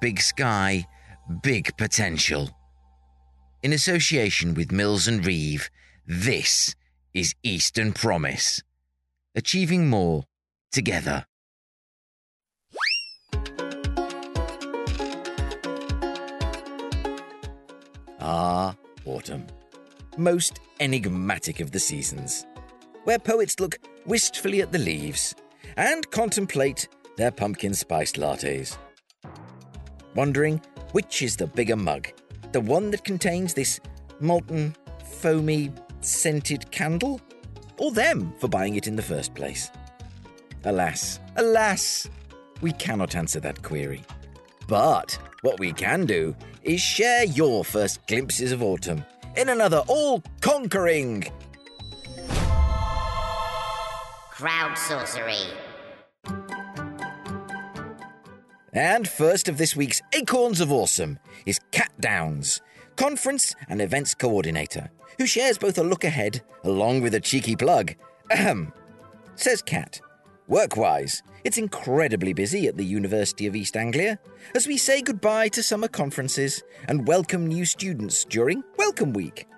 big sky, big potential. In association with Mills and Reeve, this is Eastern Promise. Achieving more together. Ah, autumn. Most enigmatic of the seasons, where poets look wistfully at the leaves and contemplate their pumpkin spiced lattes. Wondering which is the bigger mug, the one that contains this molten, foamy, scented candle, or them for buying it in the first place? Alas, alas, we cannot answer that query. But what we can do is share your first glimpses of autumn in another all conquering Crowdsourcery. And first of this week's Acorns of Awesome is Cat Downs, Conference and Events Coordinator, who shares both a look ahead along with a cheeky plug. Ahem. Says Cat, work wise, it's incredibly busy at the University of East Anglia as we say goodbye to summer conferences and welcome new students during Welcome Week.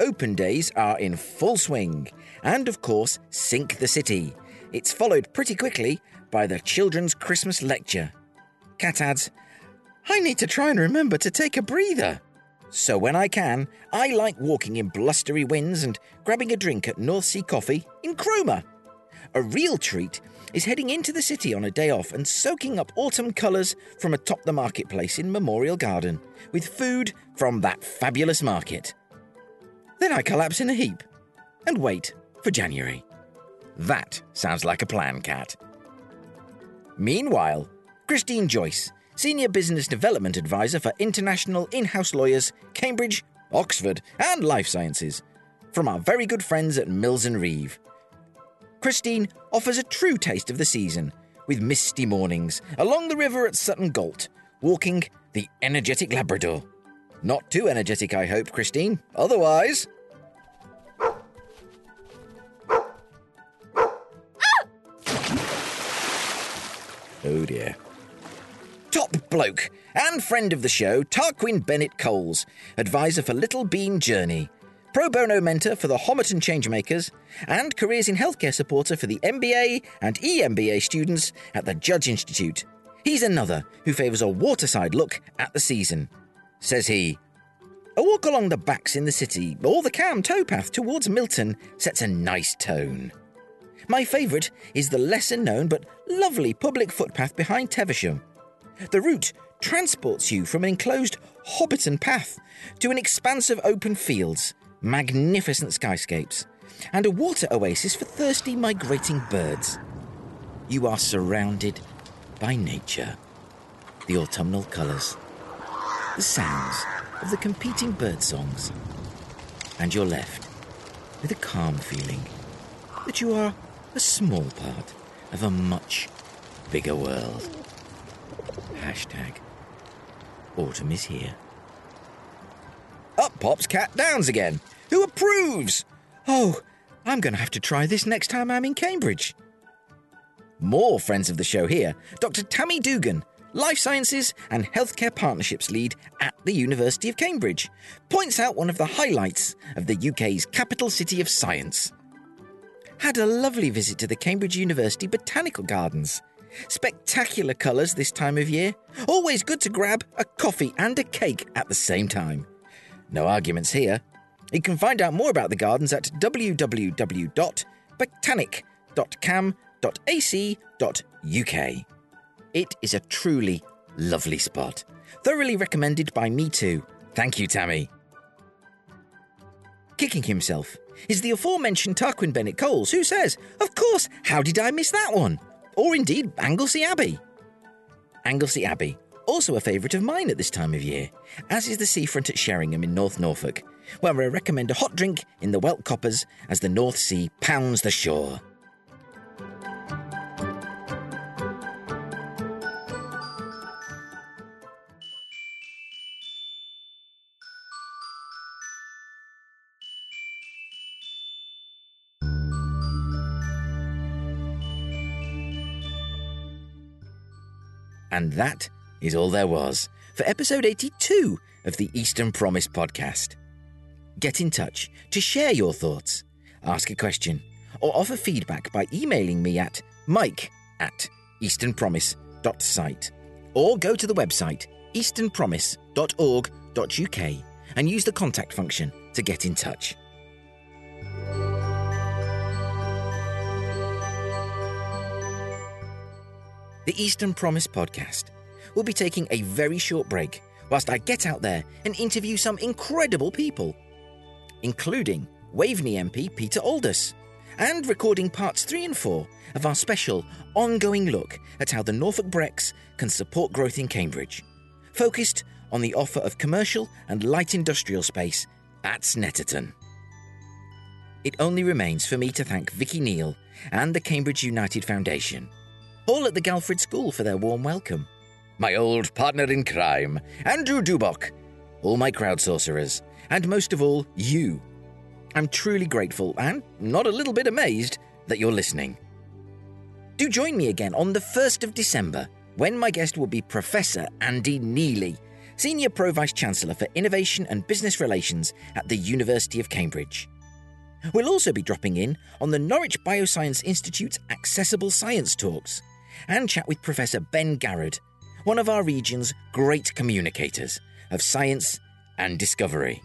Open days are in full swing, and of course, Sink the City. It's followed pretty quickly by the Children's Christmas Lecture. Kat adds, I need to try and remember to take a breather. So when I can, I like walking in blustery winds and grabbing a drink at North Sea Coffee in Cromer. A real treat is heading into the city on a day off and soaking up autumn colours from atop the marketplace in Memorial Garden with food from that fabulous market. Then I collapse in a heap and wait for January. That sounds like a plan, Kat. Meanwhile, Christine Joyce, Senior Business Development Advisor for International In House Lawyers, Cambridge, Oxford, and Life Sciences, from our very good friends at Mills and Reeve. Christine offers a true taste of the season with misty mornings along the river at Sutton Gault, walking the energetic Labrador. Not too energetic, I hope, Christine. Otherwise. Oh dear. Top bloke and friend of the show, Tarquin Bennett Coles, advisor for Little Bean Journey, pro bono mentor for the Homerton Changemakers, and careers in healthcare supporter for the MBA and EMBA students at the Judge Institute. He's another who favours a waterside look at the season. Says he, a walk along the backs in the city or the Cam towpath towards Milton sets a nice tone. My favourite is the lesser known but lovely public footpath behind Teversham. The route transports you from an enclosed Hobbiton path to an expanse of open fields, magnificent skyscapes, and a water oasis for thirsty migrating birds. You are surrounded by nature, the autumnal colours, the sounds of the competing bird songs, and you're left with a calm feeling that you are a small part of a much bigger world. Hashtag autumn is here. Up pops Cat Downs again. Who approves? Oh, I'm going to have to try this next time I'm in Cambridge. More friends of the show here. Dr. Tammy Dugan, Life Sciences and Healthcare Partnerships Lead at the University of Cambridge, points out one of the highlights of the UK's capital city of science. Had a lovely visit to the Cambridge University Botanical Gardens. Spectacular colours this time of year. Always good to grab a coffee and a cake at the same time. No arguments here. You can find out more about the gardens at www.botanic.cam.ac.uk. It is a truly lovely spot. Thoroughly recommended by me too. Thank you, Tammy. Kicking himself is the aforementioned Tarquin Bennett Coles, who says, Of course, how did I miss that one? Or indeed, Anglesey Abbey. Anglesey Abbey, also a favourite of mine at this time of year, as is the seafront at Sheringham in North Norfolk, where I recommend a hot drink in the Whelk Coppers as the North Sea pounds the shore. And that is all there was for episode 82 of the Eastern Promise podcast. Get in touch to share your thoughts, ask a question, or offer feedback by emailing me at mike at easternpromise.site or go to the website easternpromise.org.uk and use the contact function to get in touch. The Eastern Promise podcast We'll be taking a very short break whilst I get out there and interview some incredible people, including Waveney MP Peter Aldous, and recording parts 3 and 4 of our special ongoing look at how the Norfolk Brecks can support growth in Cambridge, focused on the offer of commercial and light industrial space at Snetterton. It only remains for me to thank Vicky Neal and the Cambridge United Foundation, all at the Galford School for their warm welcome, my old partner in crime, Andrew Dubok, all my crowd sorcerers, and most of all, you. I'm truly grateful and not a little bit amazed that you're listening. Do join me again on the 1st of December when my guest will be Professor Andy Neely, Senior Pro Vice Chancellor for Innovation and Business Relations at the University of Cambridge. We'll also be dropping in on the Norwich Bioscience Institute's Accessible Science Talks and chat with Professor Ben Garrod, one of our region's great communicators of science and discovery.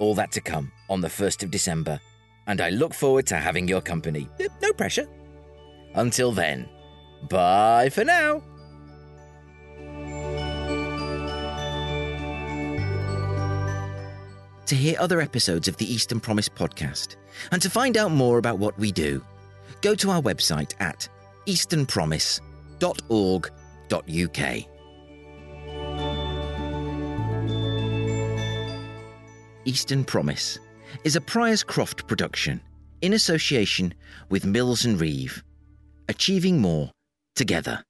All that to come on the 1st of December, and I look forward to having your company. No pressure. Until then, bye for now. To hear other episodes of the Eastern Promise podcast and to find out more about what we do, go to our website at easternpromise.org.uk. Eastern Promise is a Priors Croft production in association with Mills and Reeve, achieving more together.